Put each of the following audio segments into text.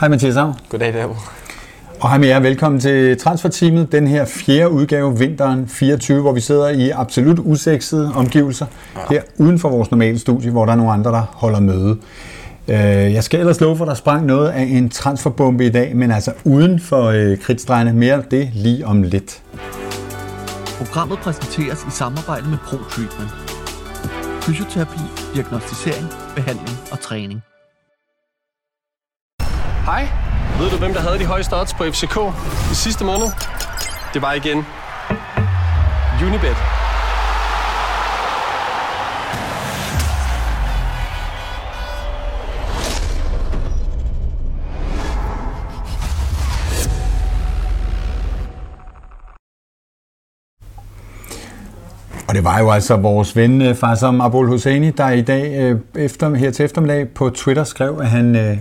Hej Mathias Hav. Goddag der. Og hej med jer. Velkommen til Transferteamet, den her fjerde udgave, vinteren 24, hvor vi sidder i absolut usexede omgivelser. Ja. Her uden for vores normale studie, hvor der er nogle andre, der holder møde. Øh, jeg skal ellers love for, at der sprang noget af en transferbombe i dag, men altså uden for øh, kridtstregene. Mere det lige om lidt. Programmet præsenteres i samarbejde med Pro Treatment. Fysioterapi, diagnostisering, behandling og træning. Hej. Ved du, hvem der havde de højeste odds på FCK i sidste måned? Det var igen Unibet. Og det var jo altså vores ven øh, Abul Hosseini, der i dag øh, efter, her til eftermiddag på Twitter skrev, at han, øh,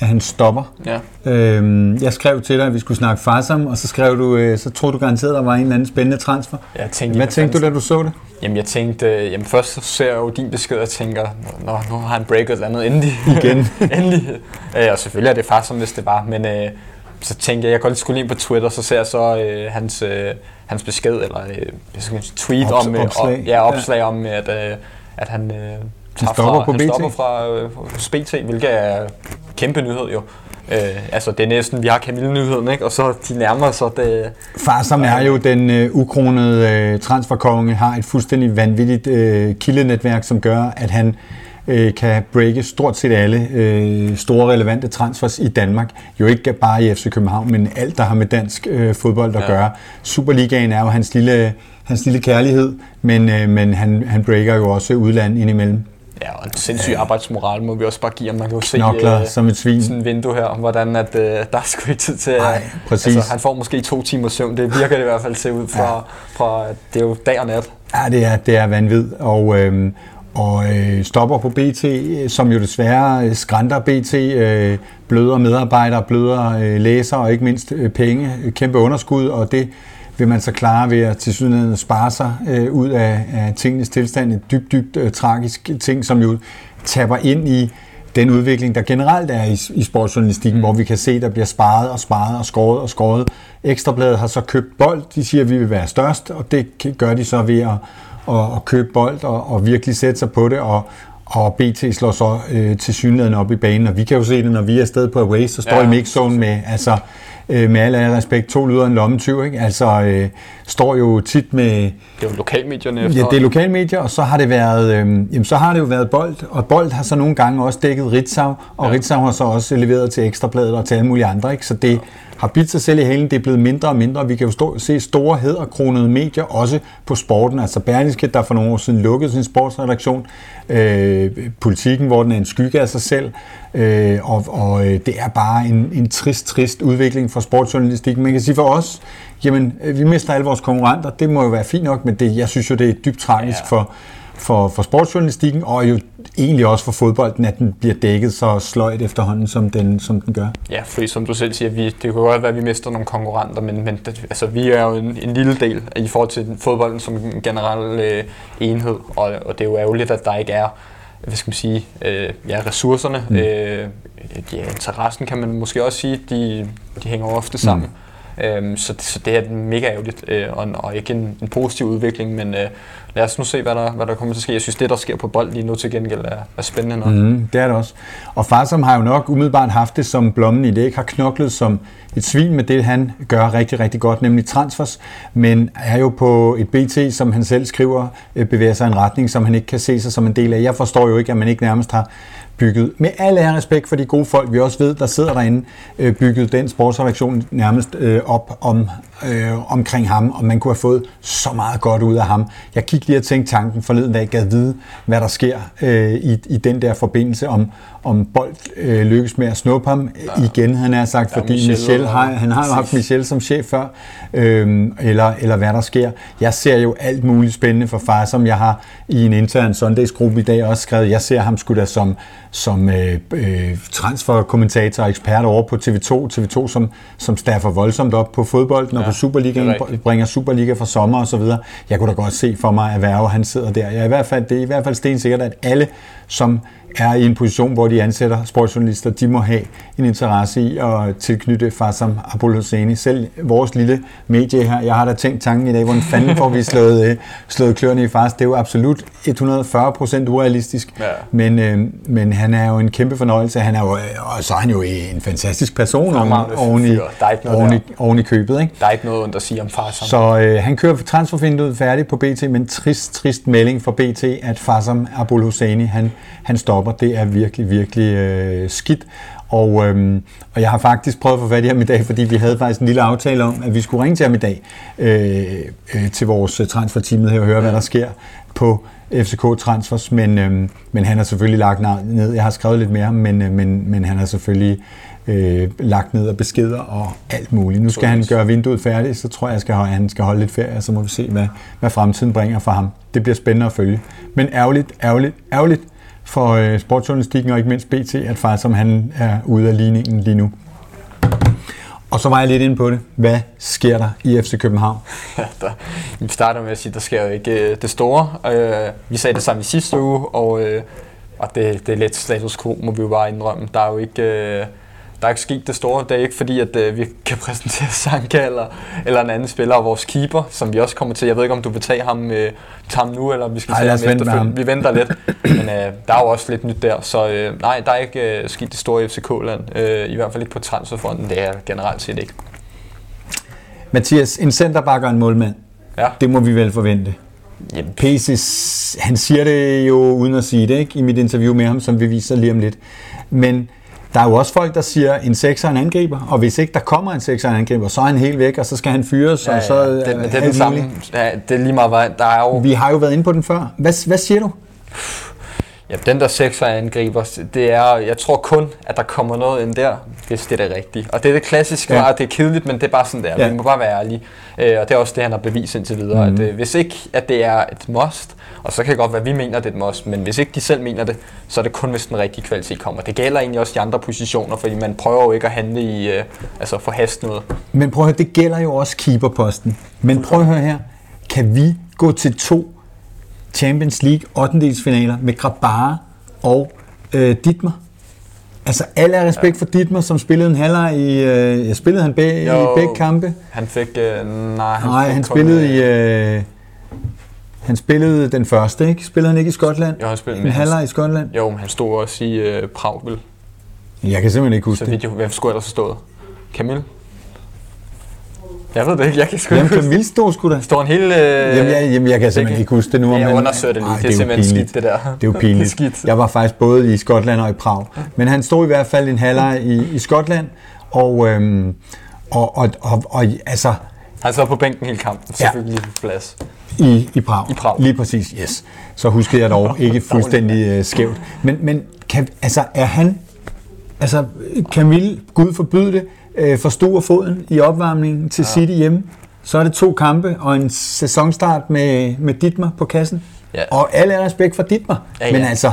at han stopper. Ja. Øhm, jeg skrev til dig, at vi skulle snakke Faisal, og så skrev du, øh, så troede du garanteret, at der var en eller anden spændende transfer. Jeg tænkte, Hvad tænkte du, da du så det? Jamen, jeg tænkte, øh, jamen først så ser jeg jo din besked og tænker, nå, nu har han breaket et andet endelig. Igen. endelig. Øh, og selvfølgelig er det far, som hvis det var, men øh, så tænkte jeg, jeg lige skulle ind på Twitter, så ser jeg så øh, hans, øh, hans besked, eller øh, tweet Ops- om, øh, opslag. op, ja, opslag ja. om, at, øh, at han, øh, tager stopper fra, på han BT. stopper fra øh, BT, hvilket er kæmpe nyhed jo. Øh, altså, det er næsten, vi har Camille-nyheden, ikke? Og så de nærmer sig det... Far, som er jo den øh, ukronede øh, transferkonge, har et fuldstændig vanvittigt øh, kildenetværk, som gør, at han øh, kan breake stort set alle øh, store relevante transfers i Danmark. Jo ikke bare i FC København, men alt, der har med dansk øh, fodbold at Ja. gøre. Superligaen er jo hans lille, hans lille kærlighed, men, øh, men han, han breaker jo også udland indimellem. Ja, og en sindssyg arbejdsmoral må vi også bare give, og man kan jo se øh, som et svin. sådan et vindue her, hvordan at, øh, der er sgu ikke tid til... Nej, øh, præcis. Altså, han får måske to timer søvn, det virker det i hvert fald til ud fra, ja. fra det er jo dag og nat. Ja, det er, det er vanvid. Og, øhm, og øh, stopper på BT, øh, som jo desværre øh, skrænter BT, øh, bløder medarbejdere, bløder øh, læsere og ikke mindst øh, penge, øh, kæmpe underskud, og det vil man så klare ved at til sydenheden spare sig øh, ud af, af tingenes tilstand. Et dybt, dybt øh, tragisk ting, som jo tapper ind i den udvikling, der generelt er i, i sportsjournalistikken, mm. hvor vi kan se, der bliver sparet og sparet og skåret og skåret. Ekstrabladet har så købt bold. De siger, at vi vil være størst, og det gør de så ved at, at, at købe bold og, og virkelig sætte sig på det. Og, og BT slår så øh, til synligheden op i banen, og vi kan jo se det, når vi er afsted på away, så står ja. i mixzone med, altså, øh, med al al respekt, to lyder en lommetyv, ikke? Altså, øh, står jo tit med, Det er jo lokalmedierne efter. Ja, det er lokalmedier, og så har det været, øh, jamen, så har det jo været Bold, og Bold har så nogle gange også dækket Ritzau, og ja. Ritzau har så også leveret til Ekstrabladet og til alle mulige andre, ikke? så det har bidt sig selv i halen, det er blevet mindre og mindre, vi kan jo stå, se store hæderkronede medier, også på sporten, altså Berlingske, der for nogle år siden lukkede sin sportsredaktion, øh, politikken, hvor den er en skygge af sig selv, øh, og, og øh, det er bare en, en trist, trist udvikling for sportsjournalistikken. Man kan sige for os, jamen, øh, vi mister alle vores konkurrenter, det må jo være fint nok, men det, jeg synes jo, det er dybt tragisk Ja. for, for, for sportsjournalistikken, og jo egentlig også for fodbolden, at den bliver dækket så sløjt efterhånden, som den, som den gør. Ja, fordi som du selv siger, vi, det kan godt være, at vi mister nogle konkurrenter, men, men det, altså, vi er jo en, en lille del i forhold til fodbolden som en generel øh, enhed, og, og det er jo ærgerligt, at der ikke er hvad skal man sige, øh, ja, ressourcerne, mm. øh, ja, interessen kan man måske også sige, de, de hænger ofte sammen. Mm. Øhm, så, så det er mega ærgerligt, øh, og, og ikke en, en positiv udvikling, men øh, lad os nu se, hvad der, hvad der kommer til at ske. Jeg synes, det, der sker på bold lige nu til gengæld, er, er spændende nok. Mm, det er det også. Og far, som har jo nok umiddelbart haft det som blommen i det, ikke har knoklet som et svin med det, han gør rigtig, rigtig godt, nemlig transfers, men er jo på et BT, som han selv skriver, øh, bevæger sig i en retning, som han ikke kan se sig som en del af. Jeg forstår jo ikke, at man ikke nærmest har bygget, med al ære respekt for de gode folk, vi også ved, der sidder derinde, øh, bygget den sportsredaktion nærmest øh, op om, øh, omkring ham, og man kunne have fået så meget godt ud af ham. Jeg kiggede lige og tænkte tanken forleden dag, gad vide, hvad der sker øh, i, i den der forbindelse, om, om Bold øh, lykkes med at snuppe ham ja. igen, han har sagt, Ja, fordi Michel Michel, og- har, han har jo haft Michel som chef før, øh, eller, eller hvad der sker. Jeg ser jo alt muligt spændende for far, som jeg har i en intern Sundays-gruppe i dag også skrevet. Jeg ser ham sgu da som, som øh, øh, transferkommentator og ekspert over på TV2. TV2, som, som staffer voldsomt op på fodbolden og Ja, på Superligaen, er bringer Superliga for sommer og så videre. Jeg kunne da godt se for mig, at Værge, han sidder der. Jeg er i hvert fald, det er i hvert fald stensikkert, at alle, som er i en position, hvor de ansætter sportsjournalister, de må have en interesse i at tilknytte Farsam Abul Hosseini. Selv vores lille medie her, jeg har da tænkt tanken i dag, hvordan fanden får vi slået, øh, slået kløerne i fars. Det er jo absolut 140 procent urealistisk, Ja. men, øh, men han er jo en kæmpe fornøjelse. Han er jo, øh, og så er han jo en fantastisk person oven, oven, i, oven, i, oven i købet. Ikke? Der er ikke noget ondt at sige om Farsam. Så øh, han kører transfervinduet færdigt på BT, men trist, trist melding for BT, at Farsam Abul Hosseini, han, han stopper. Det er virkelig, virkelig øh, skidt. Og, øhm, og jeg har faktisk prøvet at få fat i ham i dag, fordi vi havde faktisk en lille aftale om, at vi skulle ringe til ham i dag øh, øh, til vores transferteamet her og høre, hvad der sker på FCK Transfers, men, øhm, men han har selvfølgelig lagt ned. Jeg har skrevet lidt ham, men, øh, men, men han har selvfølgelig øh, lagt ned og beskeder og alt muligt. Nu skal han gøre vinduet færdigt, så tror jeg, holde- han skal holde lidt ferie, så må vi se, hvad, hvad fremtiden bringer for ham. Det bliver spændende at følge. Men ærgerligt, ærgerligt, ærgerligt for øh, sportsjournalistikken og ikke mindst BT, at Farsom han er ude af ligningen lige nu. Og så var jeg lidt inde på det. Hvad sker der i FC København? Ja, der, vi starter med at sige, at der sker jo ikke øh, det store. Øh, vi sagde det samme i sidste uge, og, øh, og det, det er lidt status quo, må vi jo bare indrømme. Der er jo ikke, øh, der er ikke sket det store. Det er ikke fordi, at øh, vi kan præsentere Sanka eller, eller en anden spiller, og vores keeper, som vi også kommer til. Jeg ved ikke, om du vil tage ham, øh, tage ham nu, eller om vi skal Ej, tage ham efterfølgende. Vi venter lidt, men øh, der er jo også lidt nyt der. Så øh, nej, der er ikke øh, sket det store i FCK-land. Øh, I hvert fald ikke på transferfronten. Det er generelt set ikke. Mathias, en centerback og en målmand. Ja. Det må vi vel forvente. Jamen, PC, han siger det jo uden at sige det, ikke? I mit interview med ham, som vi viser lige om lidt. Men der er jo også folk, der siger, en sekser er en angriber, og hvis ikke der kommer en sekser er en angriber, så er han helt væk, og så skal han fyres, og så det, det, det er den samme. Ja, det er lige meget, der er jo... Vi har jo været inde på den før. Hvad, hvad siger du? Ja, den der sekser angriber, det er, jeg tror kun, at der kommer noget ind der, hvis det er det rigtige. Og det er det klassiske, Ja. ja. det er kedeligt, men det er bare sådan der. Ja. Ja. Vi må bare være ærlige. Øh, og det er også det, han har bevist indtil videre. Mm. At, øh, hvis ikke, at det er et must, og så kan det godt være, at vi mener, at det er et must, men hvis ikke de selv mener det, så er det kun, hvis den rigtige kvalitet kommer. Det gælder egentlig også de andre positioner, fordi man prøver jo ikke at handle i, øh, altså forhaste noget. Men prøv at høre, det gælder jo også keeperposten. Men prøv at høre her. Kan vi gå til to Champions League 8. finaler med Grabara og øh, Dittmer? Altså, alle er respekt for Dittmer, som spillede en halvleg i... Øh, jeg spillede han bag, i Jo. begge kampe. Han fik... Øh, nej, han, Nej, fik han spillede øh, i... Øh, han spillede den første, ikke? Spillede han ikke i Skotland? Jo, han spillede en halvleg i Skotland? Jo, men han stod også i øh, Prag, vel? Jeg kan simpelthen ikke huske Så det. vidt jeg, hvem skulle ellers have stået? Camille? Jeg ved det ikke, jeg kan sgu ikke huske det. stå sgu da? Står en hel... Øh, Jamen, jeg, jamen, jeg kan simpelthen det- ikke huske det nu. Jeg men- undersøger det lige. Ej, Det er jo simpelthen pinligt. skidt, det der. Det er jo pinligt. Det er skidt. Jeg var faktisk både i Skotland og i Prag. Men han stod i hvert fald i en halvleg i, i Skotland, og, øhm, og, og, og, og altså Han sad på bænken hele kampen, Ja. selvfølgelig på plads. i, i Prag. I Prag. Lige præcis, yes. Så huskede jeg dog ikke fuldstændig øh, skævt. Men, men kan, altså, er han... Altså, Camille, Gud forbyde det, øh, forstod af foden i opvarmningen til ja. City hjemme. Så er det to kampe og en sæsonstart med, med Ditmer på kassen. Ja. Og alle er respekt for Ditmer. Ja, Men ja. altså,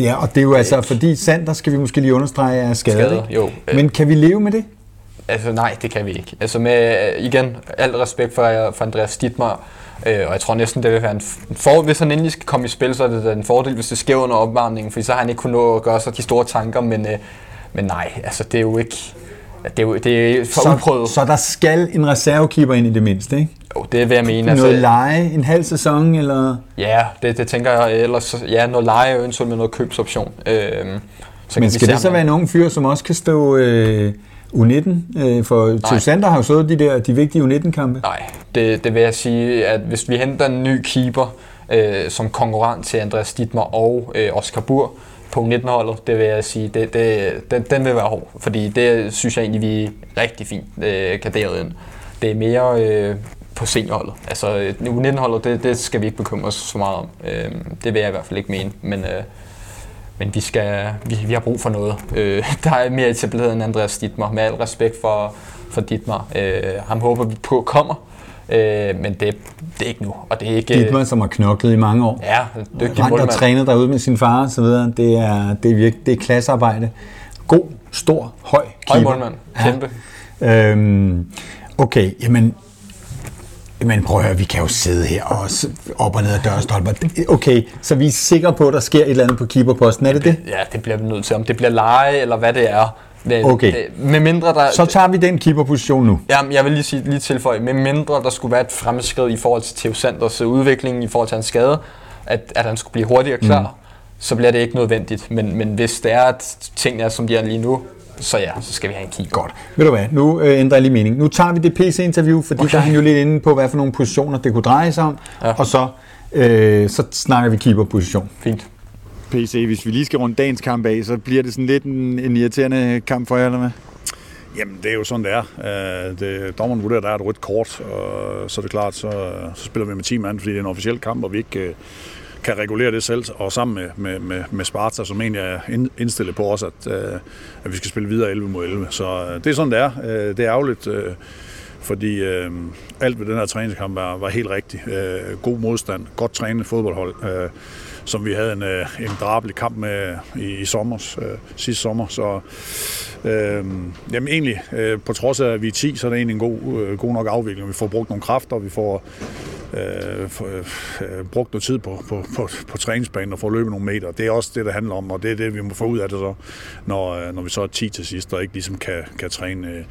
ja, og det er jo altså, fordi Sander, skal vi måske lige understrege, er skadet. Skadet, ikke? jo. Men kan vi leve med det? Altså nej, det kan vi ikke. Altså med, øh, igen, alt respekt for, for Andreas Dittmar, øh, og jeg tror næsten, det vil være en for, hvis han endelig skal komme i spil, så er det da en fordel, hvis det sker under opvarmningen, for så har han ikke kunnet nå at gøre sig de store tanker, men, øh, men nej, altså det er jo ikke, det er det er for Så, uprøvet. så der skal en reservekeeper ind i det mindste, ikke? Jo, det vil jeg mene. Altså, noget leje, en halv sæson, eller... Ja, det, det tænker jeg ellers. Ja, noget leje og eventuelt med noget købsoption. Øhm, så Men skal det så være en ung fyr, som også kan stå øh, U19? Øh, for Theo Sander har jo stået de der de vigtige U19-kampe. Nej, det, det vil jeg sige, at hvis vi henter en ny keeper øh, som konkurrent til Andreas Dittmer og øh, Oscar Bur punkt 19-holdet, det vil jeg sige, det, det, den, den vil være hård. Fordi det synes jeg egentlig, vi er rigtig fint øh, kaderet ind. Det er mere øh, på seniorholdet. Altså U19-holdet, det, det skal vi ikke bekymre os så meget om. Øh, det vil jeg i hvert fald ikke mene. Men, øh, men vi, skal, vi, vi har brug for noget. Øh, der er mere etableret end Andreas Dittmer, med al respekt for, for Dittmer. Øh, ham håber vi på kommer, øh, men det, det er ikke nu. Og det er ikke... Dietmar, som har knoklet i mange år. Ja, dygtig Rent og målmand. trænet derude med sin far og så videre. Det er, det er virkelig det er klassearbejde. God, stor, høj Høj keeper. målmand. Kæmpe. Ja. Øhm, okay, jamen... Men prøv at høre, vi kan jo sidde her og op og ned ad dørstolper. Okay, så vi er sikre på, at der sker et eller andet på keeperposten. Er det det? Ja, det bliver vi nødt til. Om det bliver leje, eller hvad det er. Men, Okay. øh, Med mindre der... Så tager vi den keeperposition nu. Jamen, jeg vil lige, sige, lige tilføje, med mindre der skulle være et fremskridt i forhold til Theo Sanders øh, udvikling, i forhold til hans skade, at, at han skulle blive hurtigere klar, mm. så bliver det ikke nødvendigt. Men, men hvis det er, at tingene er, som de er lige nu, så ja, så skal vi have en keeper. Godt. Ved du hvad, nu øh, ændrer jeg lige mening. Nu tager vi det PC-interview, fordi okay. der er han jo lidt inde på, hvad for nogle positioner det kunne dreje sig om. Ja. og så, øh, så snakker vi keeperposition. Fint. PC, hvis vi lige skal runde dagens kamp af, så bliver det sådan lidt en, en irriterende kamp for jer, eller hvad? Jamen, det er jo sådan, det er. Øh, Det, dommeren vurderer, at der er et rødt kort, og så er det klart, så, så spiller vi med 10 mand, fordi det er en officiel kamp, og vi ikke øh, kan regulere det selv. Og sammen med, med, med, med Sparta, som egentlig er indstillet på os, at, øh, at vi skal spille videre 11 mod 11. Så øh, det er sådan, det er. Øh, Det er ærgerligt, øh, fordi øh, alt ved den her træningskamp var, var helt rigtigt. Øh, god modstand, godt trænet fodboldhold, øh, som vi havde en, øh, en drabelig kamp med øh, i, i sommer, øh, sidste sommer. Så øh, jamen egentlig, øh, på trods af at vi er 10, så er det egentlig en god, øh, god nok afvikling. Vi får brugt nogle kræfter, vi får øh, for, øh, øh, brugt noget tid på, på, på, på træningsbanen og får løbet nogle meter. Det er også det, det handler om, og det er det, vi må få ud af det så, når, øh, når vi så er 10 til sidst, og ikke ligesom kan, kan træne øh,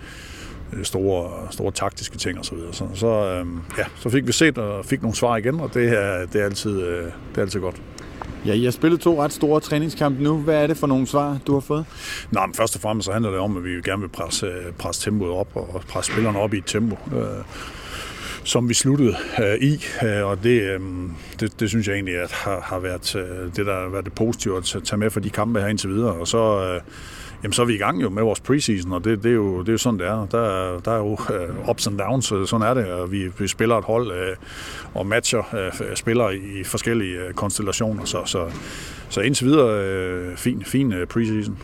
store, store taktiske ting osv. Så, så, så, øh, ja, så fik vi set og fik nogle svar igen, og det er, det er, altid, øh, det er altid godt. Ja, I har spillet to ret store træningskampe nu. Hvad er det for nogle svar, du har fået? Nå, men først og fremmest så handler det om, at vi gerne vil presse, øh, presse tempoet op og presse spillerne op i et tempo, øh, som vi sluttede øh, i. Øh, og det, øh, det, det synes jeg egentlig at har, har været øh, det, der har været det positive at tage- tage med for de kampe her indtil videre. Og så, øh, jamen, så er vi i gang jo med vores preseason, og det, det, er, jo, det er jo sådan, det er. Der, der er jo øh, ups and downs, øh, sådan er det. Og vi, vi spiller et hold øh, og matcher øh, spillere i forskellige øh, konstellationer. Så, så, så indtil videre, øh, fin, fin øh, preseason.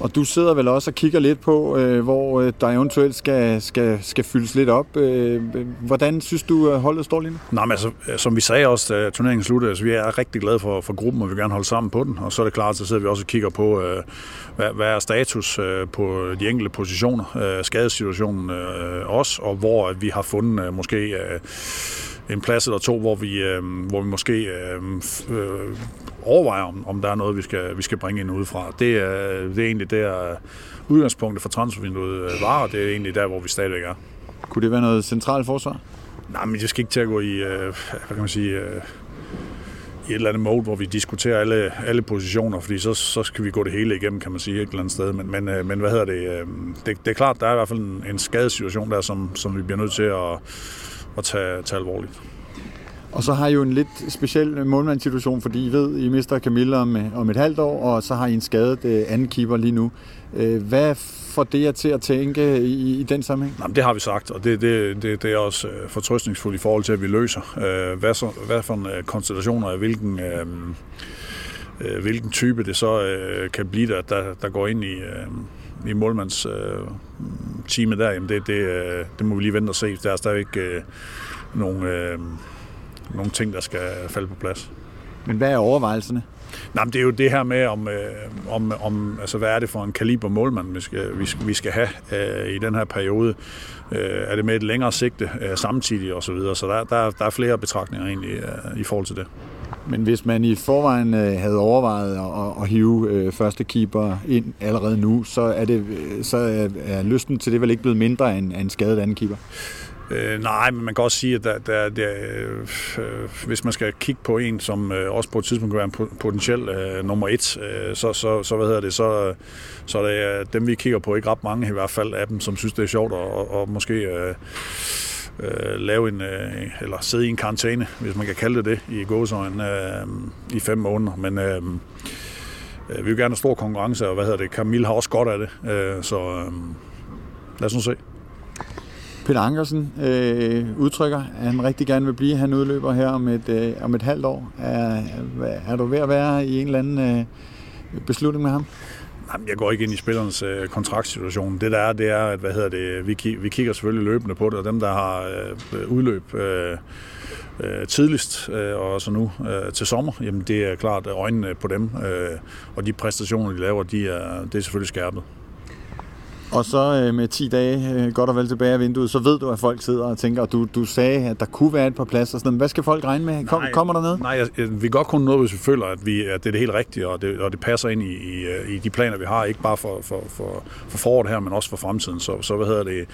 Og du sidder vel også og kigger lidt på, øh, hvor øh, der eventuelt skal, skal, skal fyldes lidt op. Øh, hvordan synes du, øh, holdet står lige nu? Nej, men altså, øh, som vi sagde også, da turneringen sluttede, altså, vi er rigtig glade for, for gruppen, og vi vil gerne holde sammen på den. Og så er det klart, så sidder vi også og kigger på, øh, hvad, hvad er status øh, på de enkelte positioner, øh, skadessituationen øh, også, og hvor at vi har fundet øh, måske øh, en plads eller to, hvor vi, øh, hvor vi måske øh, øh, overvejer, om, om der er noget, vi skal, vi skal bringe ind udefra. Det er, det er egentlig der udgangspunktet for transfervinduet øh, var, og det er egentlig der, hvor vi stadigvæk er. Kunne det være noget centralt forsvar? Nej, men det skal ikke til at gå i, øh, hvad kan man sige, øh, i et eller andet mode, hvor vi diskuterer alle, alle positioner, fordi så, så skal vi gå det hele igennem, kan man sige, et eller andet sted. Men, men, øh, men hvad hedder det, øh, det? Det er klart, der er i hvert fald en, en skadesituation der, som, som vi bliver nødt til at, at tage, tage alvorligt. Og så har I jo en lidt speciel målmandssituation, fordi I ved, I mister Camilla om, om et halvt år, og så har I en skadet øh, anden keeper lige nu. Øh, hvad får det jer til at tænke i, i den sammenhæng? Jamen, det har vi sagt, og det, det, det, det er også øh, fortrøstningsfuldt i forhold til, at vi løser. Øh, hvad, så, hvad for en øh, konstellationer af hvilken, øh, øh, hvilken type det så øh, kan blive, der, der, der går ind i, øh, i målmands øh, teamet der, jamen det, det, øh, det må vi lige vente og se. Der er stadigvæk øh, nogle, øh, nogle ting, der skal falde på plads. Men hvad er overvejelserne? Nej, men det er jo det her med, om, øh, om, om altså, hvad er det for en kaliber målmand, vi skal, vi skal, vi skal have øh, i den her periode. Øh, er det med et længere sigte øh, samtidig og så videre. Så der, der, der er flere betragtninger egentlig øh, i forhold til det. Men hvis man i forvejen øh, havde overvejet at, at hive øh, første keeper ind allerede nu, så er, det, øh, så er, er lysten til det vel ikke blevet mindre end, end en skadet anden keeper? Øh, nej, men man kan også sige, at der, der, der, øh, hvis man skal kigge på en, som øh, også på et tidspunkt kan være en potentiel øh, nummer et, øh, så, så, så, hvad hedder det, så, så er det øh, dem, vi kigger på, ikke ret mange i hvert fald af dem, som synes, det er sjovt at, og, og måske øh, øh, lave en, øh, eller sidde i en karantæne, hvis man kan kalde det det, i gåsøjne øh, i fem måneder. Men øh, øh, vi vil gerne have stor konkurrence, og hvad hedder det, Camille har også godt af det, øh, så øh, lad os nu se. Peter Ankersen øh, udtrykker, at han rigtig gerne vil blive. Han udløber her om et, øh, om et halvt år. Er, er du ved at være i en eller anden øh, beslutning med ham? Jamen, jeg går ikke ind i spillernes øh, kontraktsituation. Det der er, det er, at hvad hedder det, vi, ki- vi kigger selvfølgelig løbende på det, og dem, der har øh, udløb øh, øh, tidligst, øh, og så nu øh, til sommer, jamen det er klart øjnene på dem, øh, og de præstationer, de laver, de er, det er selvfølgelig skærpet og så øh, med 10 dage øh, godt og vel tilbage af vinduet, så ved du, at folk sidder og tænker, og du, du sagde, at der kunne være et par pladser. Sådan, hvad skal folk regne med? Kom, Nej, kommer der noget? Nej, jeg, jeg, vi kan godt kun noget, hvis vi føler, at, vi, at det er det helt rigtige, og det, og det passer ind i, i, øh, i de planer, vi har, ikke bare for, for, for, for foråret her, men også for fremtiden. Så, så hvad hedder det,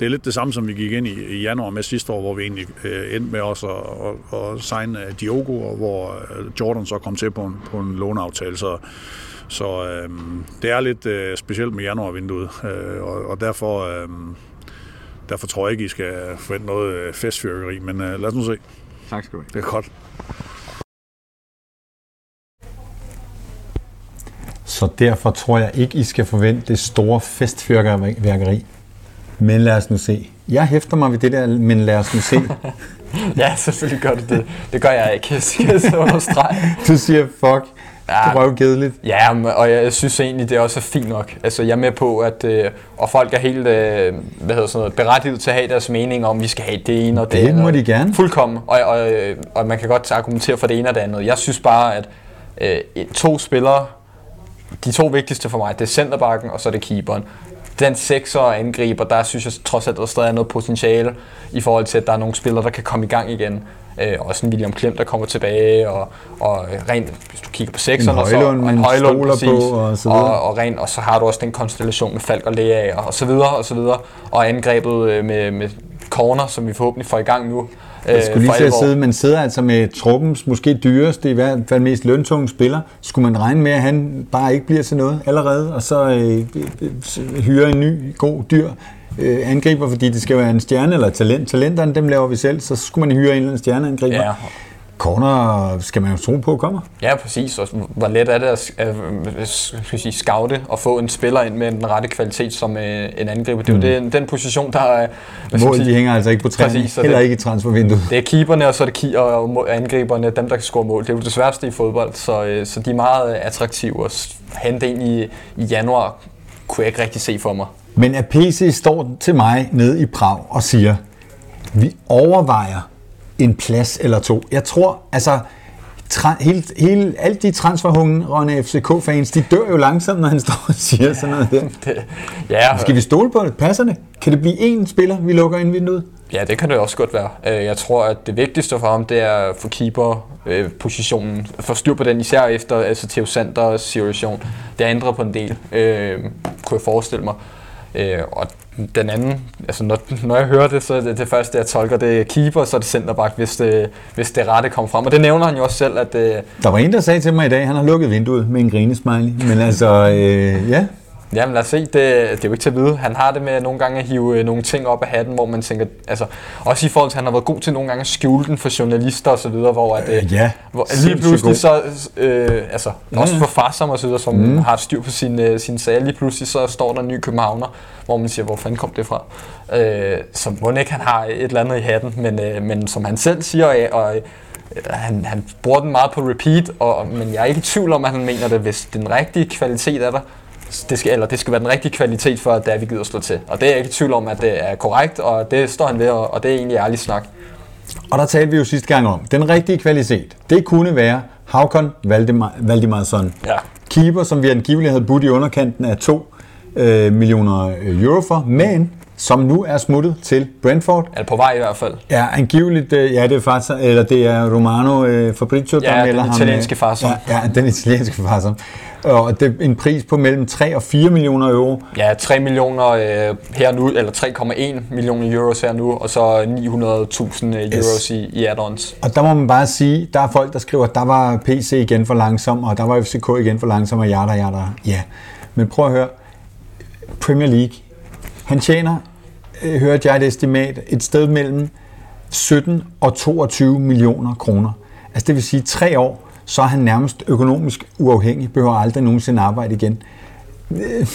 det er lidt det samme, som vi gik ind i, i januar med sidste år, hvor vi egentlig øh, endte med også at, at, at signe øh, Diogo, og hvor øh, Jordan så kom til på en, på en låneaftale. Så, så øh, det er lidt øh, specielt med januarvinduet, øh, og, og derfor, øh, derfor tror jeg ikke, I skal forvente noget øh, festfyrkeri, men øh, lad os nu se. Tak skal du Det er godt. Så derfor tror jeg ikke, I skal forvente det store festfyrkeri. Men lad os nu se. Jeg hæfter mig ved det der, men lad os nu se. Ja, selvfølgelig gør du det. Det gør jeg ikke, jeg så understrege. Du siger, fuck, Ja. det røv kedeligt. Ja, og jeg synes egentlig, det også er fint nok. Altså, jeg er med på, at øh, og folk er helt øh, hvad hedder sådan noget, berettiget til at have deres mening om, vi skal have det ene og det, Det andet. må de gerne. Fuldkommen. Og, og, øh, og man kan godt argumentere for det ene og det andet. Jeg synes bare, at øh, to spillere, de to vigtigste for mig, det er centerbakken, og så er det keeperen. Den sekser og angriber, der synes jeg trods alt, der stadig er noget potentiale i forhold til, at der er nogle spillere, der kan komme i gang igen. Øh, også en William Klem, der kommer tilbage, og, og rent, hvis du kigger på sekserne, En så, og en Højlund, præcis, på, og så videre. og, og, rent, og så har du også den konstellation med Falk og Lea, og så videre, og så videre. Og angrebet øh, med, med corner, som vi forhåbentlig får i gang nu. Jeg skulle lige til at sidde, man sidder altså med truppens måske dyreste, i hvert fald mest løntunge spiller. Skulle man regne med, at han bare ikke bliver til noget allerede, og så øh, øh, hyre en ny, god, dyr øh, angriber, fordi det skal være en stjerne eller talent. Talenterne, dem laver vi selv, så skulle man hyre en eller anden stjerneangriber. Ja, Corner skal man jo tro på kommer. Ja, præcis. Og hvor let er det at øh, øh, skal jeg sige, scoute og få en spiller ind med den rette kvalitet som øh, en angriber. Det er jo den, den position, der er... man Mål, de hænger altså ikke på træerne, Præcis, heller det- ikke i transfervinduet. Det er keeperne, og så er det ki- og angriberne, dem der kan score mål. Det er jo det sværeste i fodbold, så, øh, så de er meget øh, attraktive. S- hente ind i, i januar kunne jeg ikke rigtig se for mig. Men at PC står til mig nede i Prag og siger, vi overvejer en plads eller to. Jeg tror, altså, tra- hele, hele, alle de transferhungrende FCK-fans, de dør jo langsomt, når han står og siger sådan noget der. Det, ja, Skal vi stole på det? Passer det? Kan det blive én spiller, vi lukker ind vinduet? Ja, det kan det også godt være. Øh, Jeg tror, at det vigtigste for ham, det er at få keeper-positionen, få styr på den, især efter altså, Theo Sanders situation. Det har ændret på en del, øh, kunne jeg forestille mig. Øh, og den anden, altså når, når jeg hører det, så er det, det første, jeg tolker, det er keeper, så er det centerback, hvis det, hvis det rette kommer frem. Og det nævner han jo også selv, at øh, Der var en, der sagde til mig i dag, at han har lukket vinduet med en grinesmiley. Men altså, øh, ja, Jamen lad os se, det, det er jo ikke til at vide. Han har det med nogle gange at hive øh, nogle ting op af hatten, hvor man tænker, altså også i forhold til, at han har været god til nogle gange at skjule den for journalister og så videre, hvor at, øh, ja, hvor lige pludselig så, øh, altså også for Farsam og så videre, som mm. har styr på sin, øh, sin sager, lige pludselig så står der en ny københavner, hvor man siger, hvor fanden kom det fra? Øh, så må ikke han har et eller andet i hatten, men, øh, men som han selv siger, og, og øh, han, han bruger den meget på repeat, og, men jeg er ikke i tvivl om, at han mener det, hvis den rigtige kvalitet er der, det skal, eller det skal være den rigtige kvalitet for, at David gider slå til. Og det er jeg ikke i tvivl om, at det er korrekt, og det står han ved, og, det er egentlig ærlig snak. Og der talte vi jo sidste gang om, den rigtige kvalitet, det kunne være Havkon Valdemar, Valdimarsson. Ja. Keeper, som vi angiveligt havde budt i underkanten af 2 øh, millioner euro for, men som nu er smuttet til Brentford. Er på vej i hvert fald. Ja, angiveligt, øh, ja, det er faktisk, eller det er Romano øh, Fabricio, der Ja, den melder ham. italienske øh, Farsam. Ja, ja, den italienske farsom. Og det er en pris på mellem 3 og 4 millioner euro. Ja, 3 millioner øh, her nu, eller 3,1 millioner euros her nu, og så 900.000 euros i, i add-ons. Og der må man bare sige, der er folk, der skriver, der var PC igen for langsom, og der var FCK igen for langsom, og jada, jada. Ja, men prøv at høre. Premier League. Han tjener, øh, Øh, hørte jeg et estimat, et sted mellem 17 og 22 millioner kroner. Altså det vil sige, tre år, så er han nærmest økonomisk uafhængig, behøver aldrig nogensinde arbejde igen. Øh,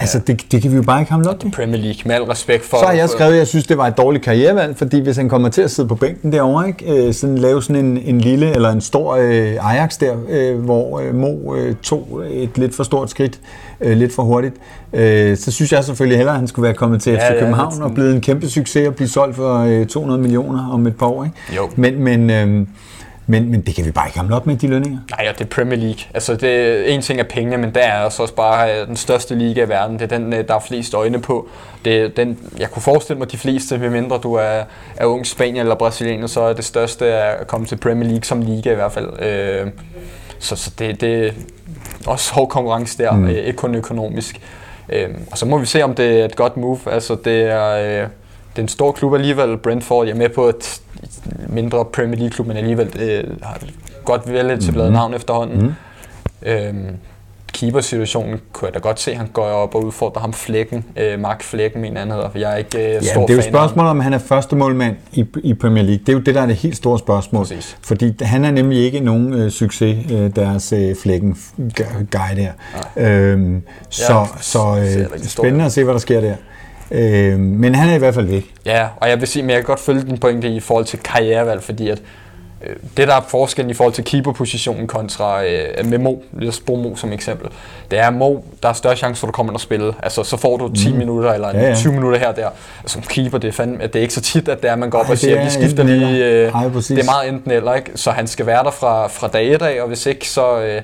Altså, det, det kan vi jo bare ikke have ham nok til. Premier League, med al respekt for... Så har jeg skrevet, at jeg synes, det var et dårligt karrierevalg, fordi hvis han kommer til at sidde på bænken derovre, ikke, øh, sådan lave sådan en, en lille eller en stor øh, Ajax der, øh, hvor øh, Mo øh, tog et lidt for stort skridt, øh, lidt for hurtigt, øh, så synes jeg selvfølgelig hellere, at han skulle være kommet til Ja, FC ja, København det- og blevet en kæmpe succes og blive solgt for øh, 200 millioner om et par år. Ikke? Jo. Men, men øh, Men, men det kan vi bare ikke hamle op med, de lønninger. Nej, og det er Premier League. Altså, det, en ting er pengene, men det er altså også bare øh, den største liga i verden. Det er den, øh, der er flest øjne på. Det er den, jeg kunne forestille mig, de fleste, medmindre du er, er ung Spanier eller Brasilianer, så er det største at komme til Premier League som liga i hvert fald. Øh, så, så det, det er også hård konkurrence der, mm. ikke kun økonomisk. og så må vi se, om det er et godt move. Altså, det er, det er en stor klub alligevel, Brentford. Jeg er med på, at mindre Premier League-klub, men alligevel øh, har et godt vel mm. navn efterhånden. Mm. Øhm, keeper-situationen kunne jeg da godt se, han går op og udfordrer ham Flækken, øh, Mark Flækken, min anden hedder, for jeg er ikke øh, ja, stor det er jo spørgsmålet, om han er første målmand i, i Premier League. Det er jo det, der er det helt store spørgsmål. Præcis. Fordi han er nemlig ikke nogen øh, succes, øh, deres øh, Flækken guy der. Øhm, så ja, så øh, spændende at se, hvad der sker der. Øh, men han er i hvert fald væk. Ja, og jeg vil sige, men jeg kan godt følge din pointe i forhold til karrierevalg, fordi at øh, det, der er forskellen i forhold til keeperpositionen kontra øh, med Mo, lad os bruge Mo som eksempel, det er Mo, der er større chance for, at du kommer ind og spille. Altså, så får du 10 mm. minutter eller ja, ja. 20 minutter her og der. Som keeper, det er, fandme, det er ikke så tit, at det er, at man går op Ej, og siger, vi skifter lige... Øh, Ej, det er meget enten eller, ikke? Så han skal være der fra, fra dag et af, og hvis ikke, så... Øh,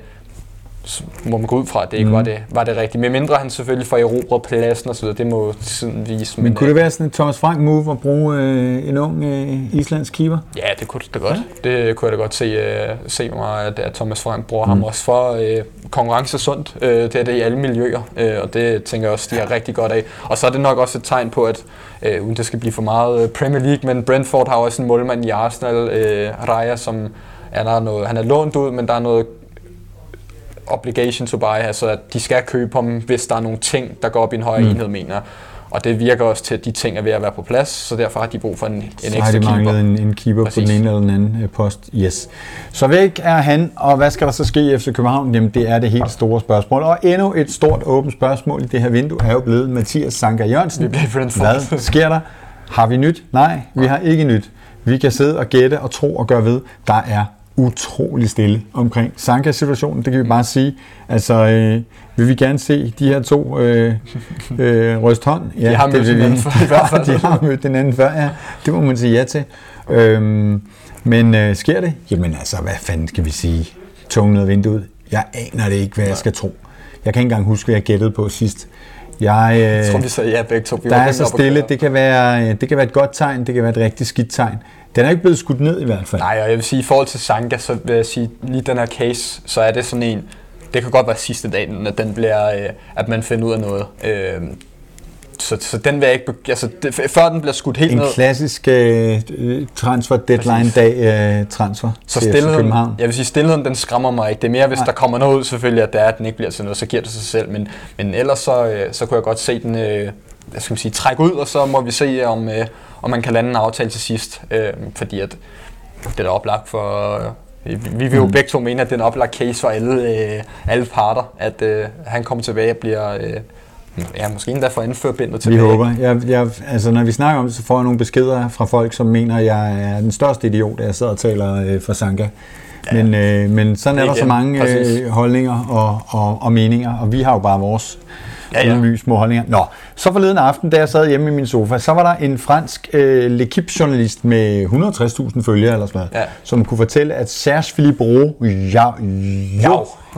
må man gå ud fra, at det ikke mm. var, det, var det rigtige. Med mindre han selvfølgelig får erobret pladsen osv., det må tiden vise. Men, men kunne det være sådan en Thomas Frank move at bruge øh, en ung øh, islandsk keeper? Ja, det kunne det da godt. Ja. Det kunne jeg da godt se, øh, se mig, at, at Thomas Frank bruger mm. ham også for. Øh, konkurrence sundt, øh, det er det i alle miljøer, øh, og det tænker jeg også, de er rigtig godt af. Og så er det nok også et tegn på, at øh, uden det skal blive for meget øh, Premier League, men Brentford har også en målmand i Arsenal, øh, Raya, som er der noget, han er lånt ud, men der er noget obligation to buy, altså at de skal købe ham, hvis der er nogle ting, der går op i en højere mm. enhed, mener og det virker også til, at de ting er ved at være på plads, så derfor har de brug for en, en ekstra keeper. Så har de manglet en, en keeper Præcis. på den ene eller den anden øh, post. Yes. Så væk er han, og hvad skal der så ske i FC København? Jamen, det er det helt store spørgsmål. Og endnu et stort åbent spørgsmål i det her vindue er jo blevet Mathias Sanka Jørgensen. Vi bliver Hvad sker der? Har vi nyt? Nej, vi har ikke nyt. Vi kan sidde og gætte og tro og gøre ved. Der er utrolig stille omkring Sanka-situationen, det kan vi bare sige. Altså, øh, vil vi gerne se de her to øh, øh, ryst hånd? Ja, de har mødt hinanden før, i hvert fald. de har mødt hinanden før, ja. Det må man sige ja til. Øhm, men øh, sker det? Jamen altså, hvad fanden skal vi sige? Tungen ud af vinduet? Jeg aner det ikke, hvad jeg skal tro. Jeg kan ikke engang huske, hvad jeg gættede på sidst. Jeg, øh, jeg tror, vi sagde ja begge to. Vi der er så stille. Det kan, være, det kan være et godt tegn, det kan være et rigtig skidt tegn. Den er ikke blevet skudt ned i hvert fald. Nej, og jeg vil sige, i forhold til Sanka, så vil jeg sige, lige den her case, så er det sådan en, det kan godt være sidste dagen, at den bliver, øh, at man finder ud af noget. Øh, så, så den vil jeg ikke, altså det, før den bliver skudt helt en ned. En klassisk øh, transfer deadline dag øh, transfer så stillheden, Jeg vil sige, stillheden den skræmmer mig ikke. Det er mere, hvis Nej. der kommer noget ud selvfølgelig, at, det er, at den ikke bliver til noget, så giver det sig selv. Men, men ellers så, øh, så kunne jeg godt se den øh, jeg skal sige, trække ud, og så må vi se, om, øh, om man kan lande en aftale til sidst. Øh, fordi at det er da oplagt for... Øh, vi vil jo mm. begge to mene, at det er en oplagt case for alle, øh, alle parter, at øh, han kommer tilbage og bliver... Øh, Ja, måske endda for at indføre bindet tilbage. Vi håber. Jeg, jeg, altså, når vi snakker om det, så får jeg nogle beskeder fra folk, som mener, at jeg er den største idiot, at jeg sidder og taler øh, for Sanka. Ja. Men, øh, men sådan er der så mange øh, holdninger og, og, og meninger, og vi har jo bare vores ja, ja. ydmyge små holdninger. Nå, så forleden aften, da jeg sad hjemme i min sofa, så var der en fransk øh, L'Equipe-journalist med 160.000 følgere, eller sådan noget, ja. som kunne fortælle, at Serge Philippe Roux, ja, ja,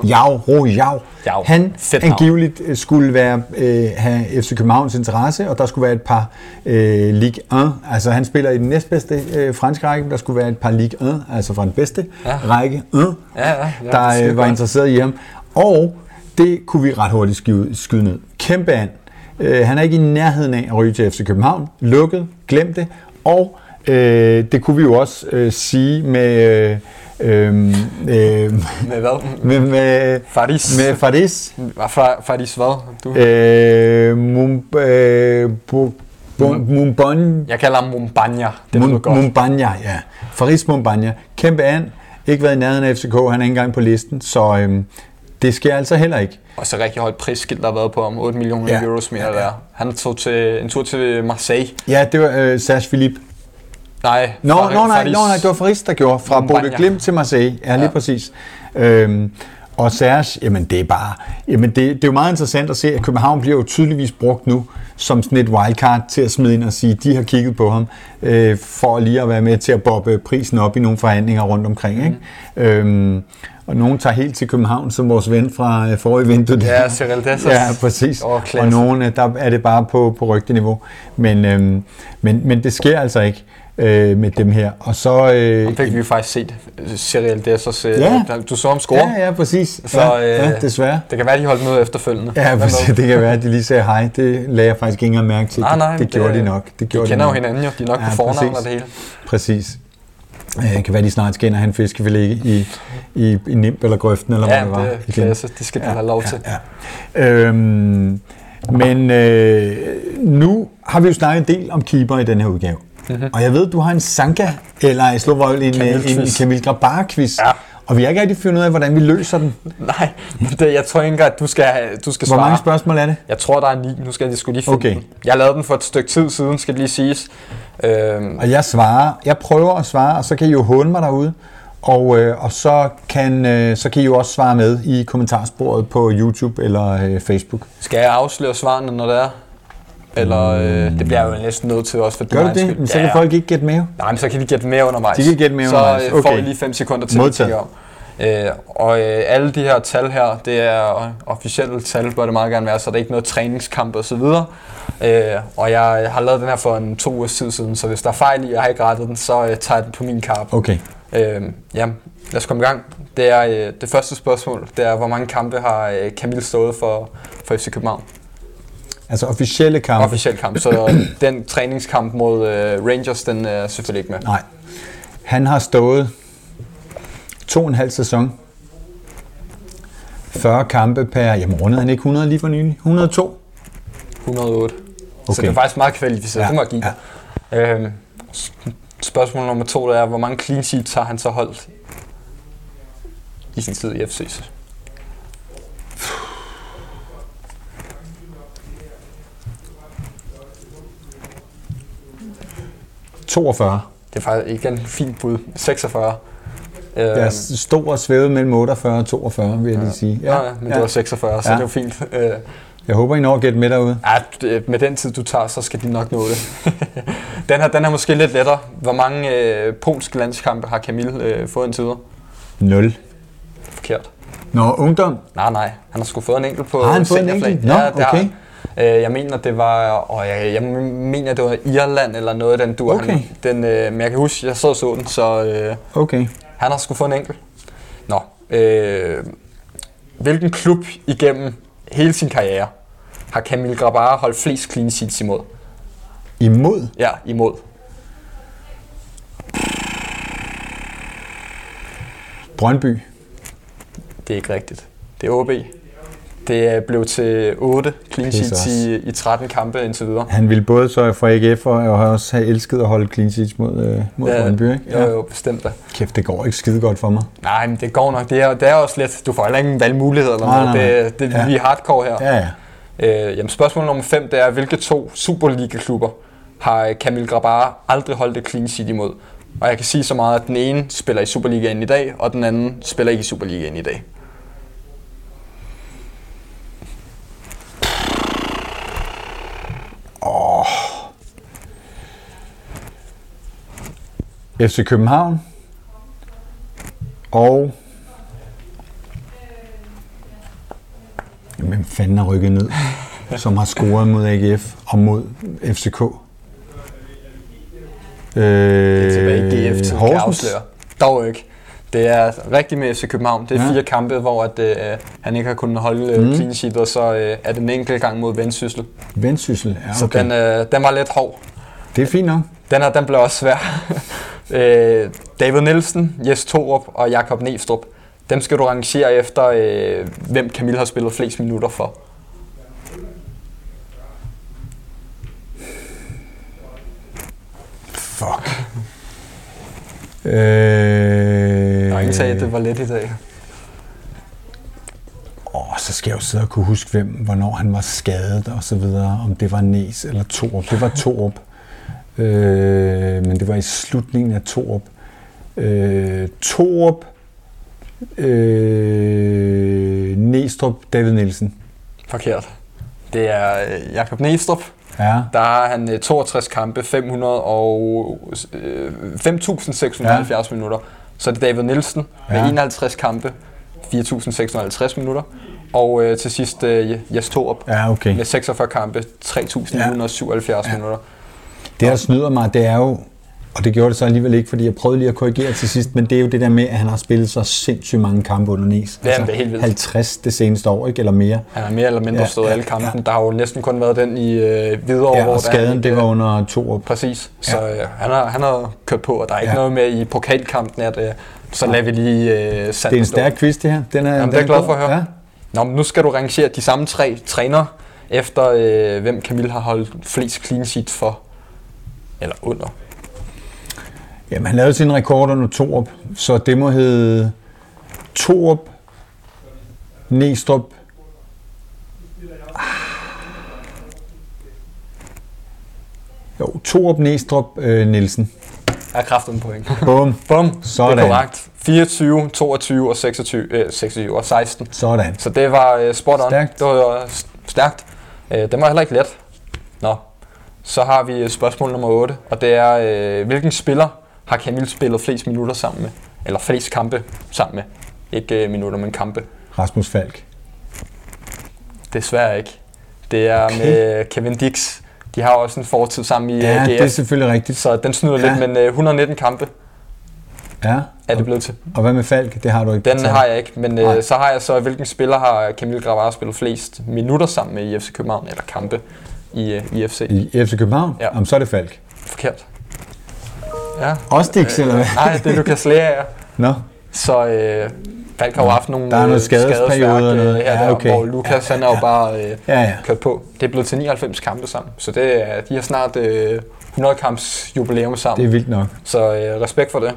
Jau, Ro Jau. Han Fedt angiveligt øh, skulle være, øh, have FC Københavns interesse, og der skulle være et par øh, Ligue 1. Altså han spiller i den næstbedste øh, franske række, der skulle være et par Ligue 1, altså fra den bedste ja. række 1, ja, ja, ja, der øh, var interesseret i ham. Og det kunne vi ret hurtigt skyde, skyde ned. Kæmpe an. Øh, han er ikke i nærheden af at ryge til FC København. Lukket, glem det. Og øh, det kunne vi jo også øh, sige med... Øh, øh, med hvad? Med, med Faris. Med Faris. Faris hvad? Du? Øh, Mum, øh, bu, Mumbon. Jeg kalder ham Mumbanya. Det Mum, godt. Mumbanya, ja. Faris Mumbanya. Kæmpe an. Ikke været i nærheden af FCK. Han er ikke engang på listen. Så øh, det sker altså heller ikke. Og så rigtig højt prisskilt, der har været på om 8 millioner ja. euros mere ja, ja. der. Han tog til, en tur til Marseille. Ja, det var øh, Serge Philippe. Nej, no, no, nej, no, nej, det var Faris, der gjorde. Fra Bodø Glimt til Marseille. Ja, lige ja. præcis. Øhm, og Serge, jamen det er bare, jamen det, det er jo meget interessant at se, at København bliver jo tydeligvis brugt nu som sådan et wildcard til at smide ind og sige, de har kigget på ham, øh, for lige at være med til at bobbe prisen op i nogle forhandlinger rundt omkring. Ikke? Mm. Øhm, og nogen tager helt til København, som vores ven fra øh, forrige vindue. Ja, Cyril Dessers. Ja, præcis. Åh, og nogen, øh, der er det bare på, på rygteniveau. Men, øhm, men, men det sker altså ikke øh, med dem her. Og så... Øh, Ham fik vi jo faktisk set, Cyril Dessers. Øh, Ja. Du så ham score. Ja, ja, præcis. Så, ja, øh, ja, desværre. Det kan være, de holdt møde efterfølgende. Ja, præcis. Det kan være, at de lige sagde hej. Det lagde jeg faktisk ikke engang mærke til. Nej, nej, det, det gjorde de nok. Det De gjorde kender de jo nok. hinanden jo. De er nok Ja, på fornavn præcis. og det hele. Præcis. Øh, Det kan være, de snart skal ind og have en fiskefilet i, i, i Nimb eller Grøften, eller Ja, hvad det var. det er klasse. Det skal de have lov til. Ja, ja. Øhm, men øh, nu har vi jo snakket en del om keeper i den her udgave. Mhm. Mm-hmm. Og jeg ved, du har en Sanka, eller jeg slår vold, en, en, en. Kamil Grabar-quiz. Ja. Og vi har ikke rigtig fundet ud af, hvordan vi løser den. Nej, det, jeg tror ikke engang, at du skal, du skal Hvor svare. mange spørgsmål er det? Jeg tror, der er ni. Nu skal jeg skulle lige finde Okay. den. Jeg lavede den for et stykke tid siden, skal det lige siges. Øhm, Og jeg svarer, jeg prøver at svare, og så kan I jo håne mig derude. Og, øh, og så, kan, øh, så kan I jo også svare med i kommentarsporet på YouTube eller øh, Facebook. skal jeg afsløre svarene, når det er? Eller øh, det bliver jeg jo næsten nødt til også for Gør du det? skyld. Men så kan folk ikke gætte jo. Nej, men så kan de gætte mere undervejs. De kan gætte mere undervejs. Så øh, får Okay. vi lige 5 sekunder til Modtaget. at tænke om. Øh, og øh, alle de her tal her, det er officielle tal, bør det meget gerne være, så der er ikke noget træningskamp og så videre. Øh, og jeg har lavet den her for en to uger tid siden, så hvis der er fejl i, og jeg har ikke rettet den, så øh, tager jeg den på min kappe. Okay. Øh, ja, lad os komme i gang. Det er øh, det første spørgsmål, det er, hvor mange kampe har øh, Camille stået for, for FC København? Altså officielle kampe. Officiel kamp, så den træningskamp mod øh, Rangers, den er selvfølgelig ikke med. Nej. Han har stået to og en halv sæson. 40 kampe per... Jamen rundede han ikke 100 lige for nylig? 102? 108. Okay. Så det er faktisk meget kvalificeret, ja. det må jeg give. Ja. Øhm, spørgsmål nummer to det er, hvor mange clean sheets har han så holdt i sin tid i FC? 42. Det er faktisk igen fint bud. 46. Øhm, Jeg stod og svævede mellem 48 og 42, vil jeg lige sige. ja, ja, men det var 46, så Ja. det er jo fint. Øh, Jeg håber, I når at gætte med derude. ja, det- med den tid, du tager, så skal de nok nå det. den, her, den er måske lidt lettere. Hvor mange øh, polske landskampe har Camille øh, fået en tider? 0. Forkert. Nå, ungdom. Nej, nej. Han har sgu fået en enkelt på Har han fået en enkelt? Nå, ja, har okay. Øh, Jeg mener, det var, og jeg, jeg mener, det var Irland eller noget den dur. Okay. Han, den, øh, men jeg kan huske, jeg så så den, så øh, Okay. han har sgu fået en enkelt. Nå, øh, hvilken klub igennem hele sin karriere har Camille Grabar holdt flest clean sheets imod? Imod. Ja, imod. Brøndby. Det er ikke rigtigt. Det er OB. Det er blevet til 8 clean sheets i, i 13 kampe indtil videre. Han ville både sørge for AGF og og også have elsket at holde clean sheets mod, øh, mod Ja, Brøndby. Ikke? Jo, jo, bestemt da. Kæft, det går ikke skide godt for mig. Nej, men det går nok. Det er, det er også lidt... Du får heller ingen valgmuligheder eller Nej, noget. nej. Det, det, Ja. Vi er hardcore her. Ja, ja. Øh, jamen, spørgsmål nummer 5, det er, hvilke to Superliga-klubber har Camille Grabar aldrig holdt et clean sheet imod? Og jeg kan sige så meget, at den ene spiller i Superligaen i dag, og den anden spiller ikke i Superligaen i dag. FC København og hvem fanden er rykket ned, som har scoret mod AGF og mod FCK? Øh, Det er tilbage i GF Horsens? afsløre. Dog ikke. Det er rigtigt med FC København. Det er Ja. fire kampe, hvor at, øh, han ikke har kunnet holde mm. clean sheet, og så øh, er det en enkelt gang mod Vendsyssel. Vendsyssel, ja, Så okay. den, øh, den var lidt hård. Det er fint nok. Den her, den blev også svær. Øh, David Nielsen, Jes Torup og Jakob Næstrup. Dem skal du rangere efter, øh, hvem Camille har spillet flest minutter for. Fuck. øh, Der er ingen sag, at det var let i dag. Åh, så skal jeg jo sidde og kunne huske, hvem, hvornår han var skadet og så videre. Om det var Nes eller Torup. Det var Torup. Øh, men det var i slutningen af Torup. Øh, Torup, øh, Næstrup, David Nielsen. Forkert. Det er øh, Jakob Næstrup. Ja. Der har han øh, 62 kampe, 500 og øh, 5.670 minutter. Så er det David Nielsen med Ja. 51 kampe, 4.650 minutter. Og øh, til sidst øh, Jes Torup Ja, okay. med 46 kampe, 3.977 ja. minutter. Det, der snyder mig, det er jo, og det gjorde det så alligevel ikke, fordi jeg prøvede lige at korrigere til sidst, men det er jo det der med, at han har spillet så sindssygt mange kampe under. Jamen, det er helt vildt. 50 det seneste år, ikke? Eller mere. Han har mere eller mindre Ja, ja, stået ja, alle kampen. Der har jo næsten kun været den i øh, Hvidovre, Ja, og der skaden, ikke, det var øh, under to år. Præcis. Så øh, han, har, han har kørt på, og der er ikke Ja. ja. noget med i pokalkampen, at øh, så lader vi lige øh, Det er en stærk quiz, det her. Den er, Jamen, den det er jeg glad for at høre. Ja. Nå, men nu skal du rangere de samme tre trænere, efter øh, hvem Camille har holdt flest clean sheet for. Eller under. Jamen, han lavede sin rekord under Torup, så det må hedde Torup, Næstrup, Ah. jo, Torup, Næstrup, øh, Nielsen. Jeg har kraftet en point. Bum. Bum, Sådan. det er korrekt. 24, 22 og 26, øh, 26 og 16. Sådan. Så det var øh, spot on. Stærkt. Det var s- stærkt. Øh, den var heller ikke let. Nå, så har vi øh, spørgsmål nummer 8, og det er, øh, hvilken spiller har Camille spillet flest minutter sammen med? Eller flest kampe sammen med? Ikke øh, minutter, men kampe. Rasmus Falk. Desværre ikke. Det er Okay. med Kevin Dix. De har også en fortid sammen i Ja, ja, det er GF, selvfølgelig rigtigt. så den snyder Ja. lidt, men øh, 119 kampe Ja. er det blevet til. Og hvad med Falk? Det har du ikke Den har jeg ikke, men øh, så har jeg så, hvilken spiller har Camille Gravard spillet flest minutter sammen med i FC København, eller kampe i, øh, i FC. I FC København? Ja. Jamen, så er det Falk. Forkert. Ja. Også Dix, eller hvad? Nej, det er Lukas Lea. Nå, Så øh, Falk har jo haft nogle Der er noget øh, skadesperiode skadesværk, og øh, noget. her Ja, der, okay. hvor Lukas han er jo bare øh, ja, ja. kørt på. Det er blevet til 99 kampe sammen, så det er, de har snart øh, 100 kamps jubilæum sammen. Det er vildt nok. Så øh, respekt for det.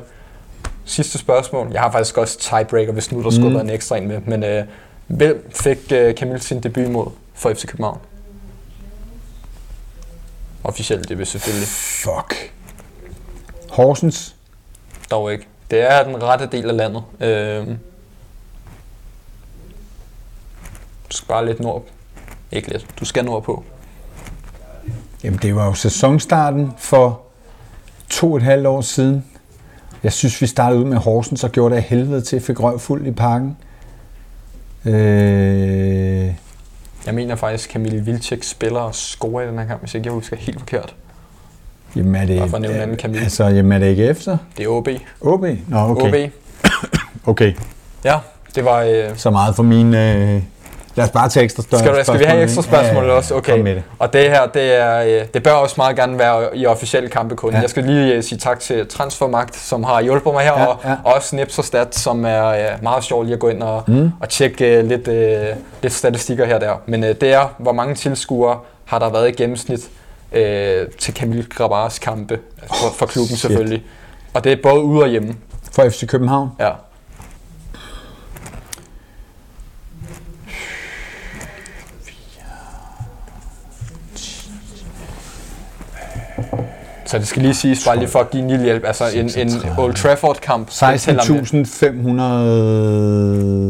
Sidste spørgsmål. Jeg har faktisk også tiebreaker, hvis nu der skulle Mm. være en ekstra en med. Men øh, hvem fik øh, Camille sin debut mod for FC København? Officielt det vil selvfølgelig Fuck. Horsens. dog ikke. Det er den rette del af landet. Øh, du skal bare lidt nord. Ikke lidt. Du skal nordpå. Jamen, det var jo sæsonstarten for to og et halvt år siden. Jeg synes, vi startede ud med Horsens og gjorde det af helvede til. Fik røv fuld i parken. Øh, Jeg mener faktisk, Camille Vilcek spiller og scorer i den her kamp, hvis ikke jeg husker helt forkert. jamen, er det, Bare for at nævne en anden Camille. altså, jamen, er det ikke efter? Det er OB. OB? Nå, okay. OB. Okay, Ja, det var... Øh, så meget for min... Øh... Lad os bare tage ekstra større Skal, du, skal vi have ekstra spørgsmål ja, også? Kom Okay. med det. Og det her, det, er, øh, det bør også meget gerne være i officielle kampe kun. Ja. Ja. Jeg skal lige øh, sige tak til Transfermagt, som har hjulpet mig her, Ja, og ja. også Snips og Stat, som er øh, meget sjov lige at gå ind og, mm. og tjekke lidt, øh, lidt statistikker her og der. Men øh, det er, hvor mange tilskuere har der været i gennemsnit øh, til Camille Grabars kampe, altså for, for klubben shit. selvfølgelig. Og det er både ude og hjemme. For FC København? Ja. Så det skal lige siges, bare lige for at give en lille hjælp, altså en, en Old Trafford-kamp, den tæller med.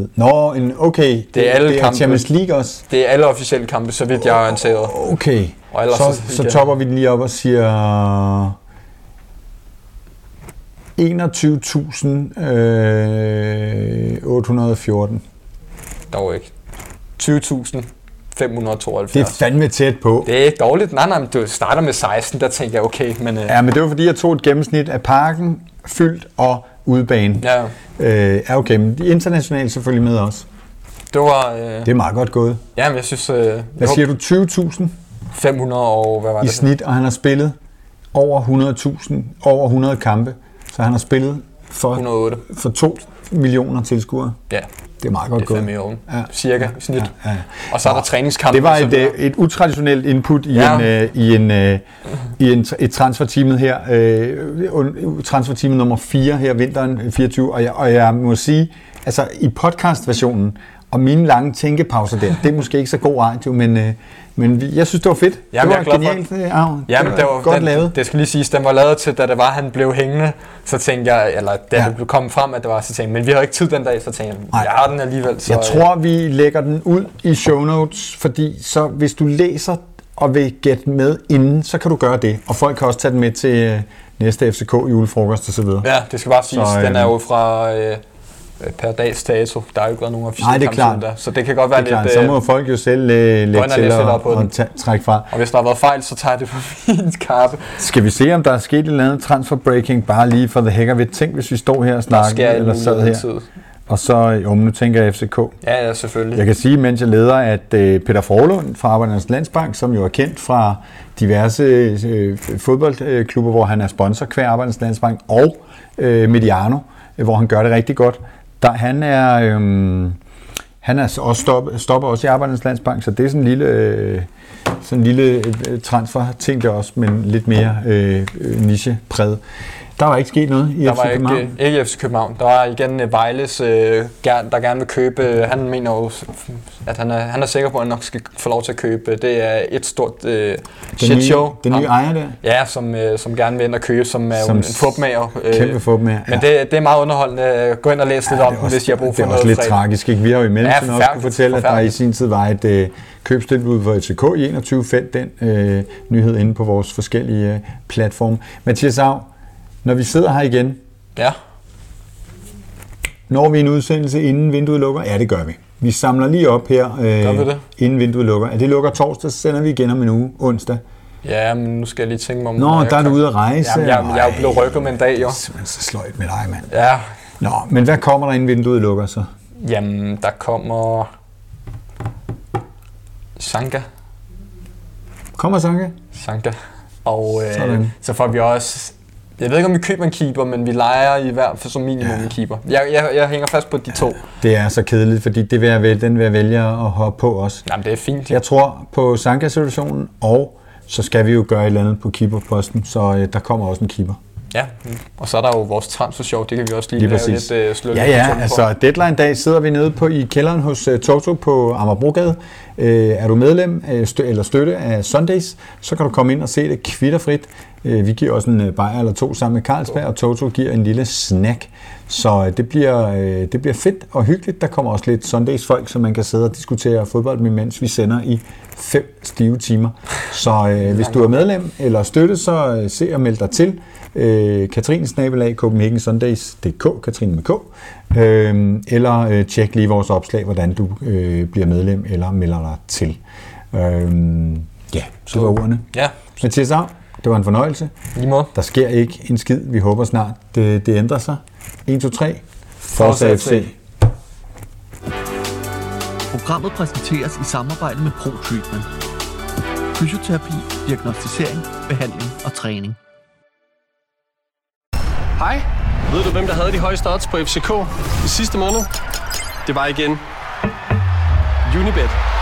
16.500... Nå, en, okay. Det er alle det er kampe. Champions League også. Det er alle officielle kampe, så vidt jeg er orienteret. Okay. Og ellers så, så- så topper vi den lige op og siger... 21.814. Dog ikke. 20.572. Det er fandme tæt på. Det er ikke dårligt. Nej, nej, men du starter med 16, der tænker jeg, okay, men... Øh, Ja, men det var fordi, jeg tog et gennemsnit af parken, fyldt og udebane. ja, Øh, ja, okay, men de internationale selvfølgelig med også. det var... Øh, Det er meget godt gået. ja, men jeg synes... Øh, Hvad siger du? 20.000 500 og... Hvad var i det? snit, og han har spillet over 100.000, over 100 kampe. Så han har spillet for, 108. for 2 millioner tilskuere. Ja, Det er meget godt det er gået. fandme. Ja. Cirka i snit. Ja, ja. Og så er der træningskampe. Det var et, videre. øh, et utraditionelt input i, Ja. en, øh, i, en, øh, i en, et transferteamet her. Øh, transferteamet nummer 4 her vinteren 24. Og jeg, og jeg må sige, altså i podcastversionen, og mine lange tænkepauser der, det er måske ikke så god radio, men, øh, men vi- jeg synes, det var fedt. Jamen, det jeg var er glad for genialt. Øh, Arv. Ja, men det var, godt den, lavet. Det skal lige siges, den var lavet til, da det var, han blev hængende. Så tænkte jeg, eller da Ja. det kommet frem, at det var, så tænkte jeg, men vi havde ikke tid den dag, så tænkte jeg, jeg har den alligevel. Så, Jeg tror, vi lægger den ud i show notes, fordi så hvis du læser og vil gætte med inden, så kan du gøre det. Og folk kan også tage den med til øh, næste FCK julefrokost osv. Ja, det skal bare siges, så, øh, den er jo fra øh, per dags dato. Der har jo ikke været nogen officielle Nej, det er klart. da, så det kan godt være Det er klart, lidt... så Øh, må folk jo selv øh, lægge og til på at den. ta- trække fra. og hvis der har været fejl, så tager det på min kappe. Skal vi se, om der er sket et eller andet transfer breaking, bare lige for the heck of it. Tænk, hvis vi står her og Der snakker, eller sad her, Tid. og så, jo, nu tænker jeg FCK. Ja, ja, selvfølgelig. Jeg kan sige, mens jeg leder, at øh, Peter Forlund fra Arbejdernes Landsbank, som jo er kendt fra diverse øh, fodboldklubber, hvor han er sponsor hver Arbejdernes Landsbank, og øh, Mediano, øh, hvor han gør det rigtig godt, der, han er... Øh, han er også stop, stopper også i Arbejdernes Landsbank, så det er sådan en lille, øh, sådan en lille øh, transfer ting der også, men lidt mere øh, øh niche-præget. Der var ikke sket noget i Der FC var København. ikke, ikke FC København. Der var igen øh, Vejles, øh, der gerne vil købe. øh, Han mener jo, at han er, han er sikker på, at han nok skal få lov til at købe. Det er et stort øh, shit show. den nye ejer der, Ja, som, øh, som gerne vil ind og købe, som er Som en fupmager. kæmpe fodbold Men det, det er meget underholdende. Gå ind og læs lidt om også, hvis I har brug for det er noget også lidt fredag. tragisk. Ikke? Vi har jo i mellemtiden Ja, også kunne fortælle, at der i sin tid var et øh, købstilbud for FCK i 21 fandt den øh, nyhed inde på vores forskellige øh, platforme. Mathias Av, når vi sidder her igen, Ja, når vi en udsendelse inden vinduet lukker? Ja, det gør vi. Vi samler lige op her, Gør vi øh, det? inden vinduet lukker. Er det lukker torsdag, så sender vi igen om en uge, onsdag. ja, men nu skal jeg lige tænke mig om... Nå, der er du ude at rejse. Jamen, jeg, jeg er jo blevet rykket med en dag, jo. Det er simpelthen så sløjt med dig, mand. Ja, Nå, men hvad kommer der inden vinduet lukker så? jamen, der kommer... Sanka. Kommer Sanka? Sanka. Og øh, Sådan. så får vi også... Jeg ved ikke, om vi køber en keeper, men vi leger i hvert fald som minimum Ja. en keeper. Jeg, jeg, jeg hænger fast på de to. Det er så kedeligt, fordi det vil jeg, vælge- den vil jeg vælge at hoppe på også. Jamen, det er fint. Jeg tror på Sanka-situationen, og så skal vi jo gøre et eller andet på keeperposten, så øh, der kommer også en keeper. Ja, og så er der jo vores transfer show, det kan vi også lige, Lige lave præcis. lidt øh, slå Ja, ja, altså deadline-dag sidder vi nede på i kælderen hos uh, Toto på Amagerbrogade. Uh, er du medlem uh, stø- eller støtte af Sundays, så kan du komme ind og se det kvitterfrit. Uh, vi giver også en uh, bajer eller to sammen med Carlsberg, og Toto giver en lille snack. Så uh, det, bliver, det bliver fedt og hyggeligt. Der kommer også lidt Sundays-folk, så man kan sidde og diskutere fodbold med, mens vi sender i fem stive timer. Så hvis du er medlem eller støtte, så uh, se og meld dig til øh, Katrine Snabelag, CopenhagenSundays.dk, Katrine med K, øh, eller øh, tjek lige vores opslag, hvordan du øh, bliver medlem eller melder dig til. Øh, ja, det var ordene. Ja, Mathias Av, det var en fornøjelse. lige måde. Der sker ikke en skid. Vi håber snart, det, det ændrer sig. 1, 2, 3. Forza FC. FC. Programmet præsenteres i samarbejde med ProTreatment. Fysioterapi, diagnostisering, behandling og træning. Hej. Ved du, hvem der havde de højeste odds på FCK i sidste måned? Det var igen Unibet.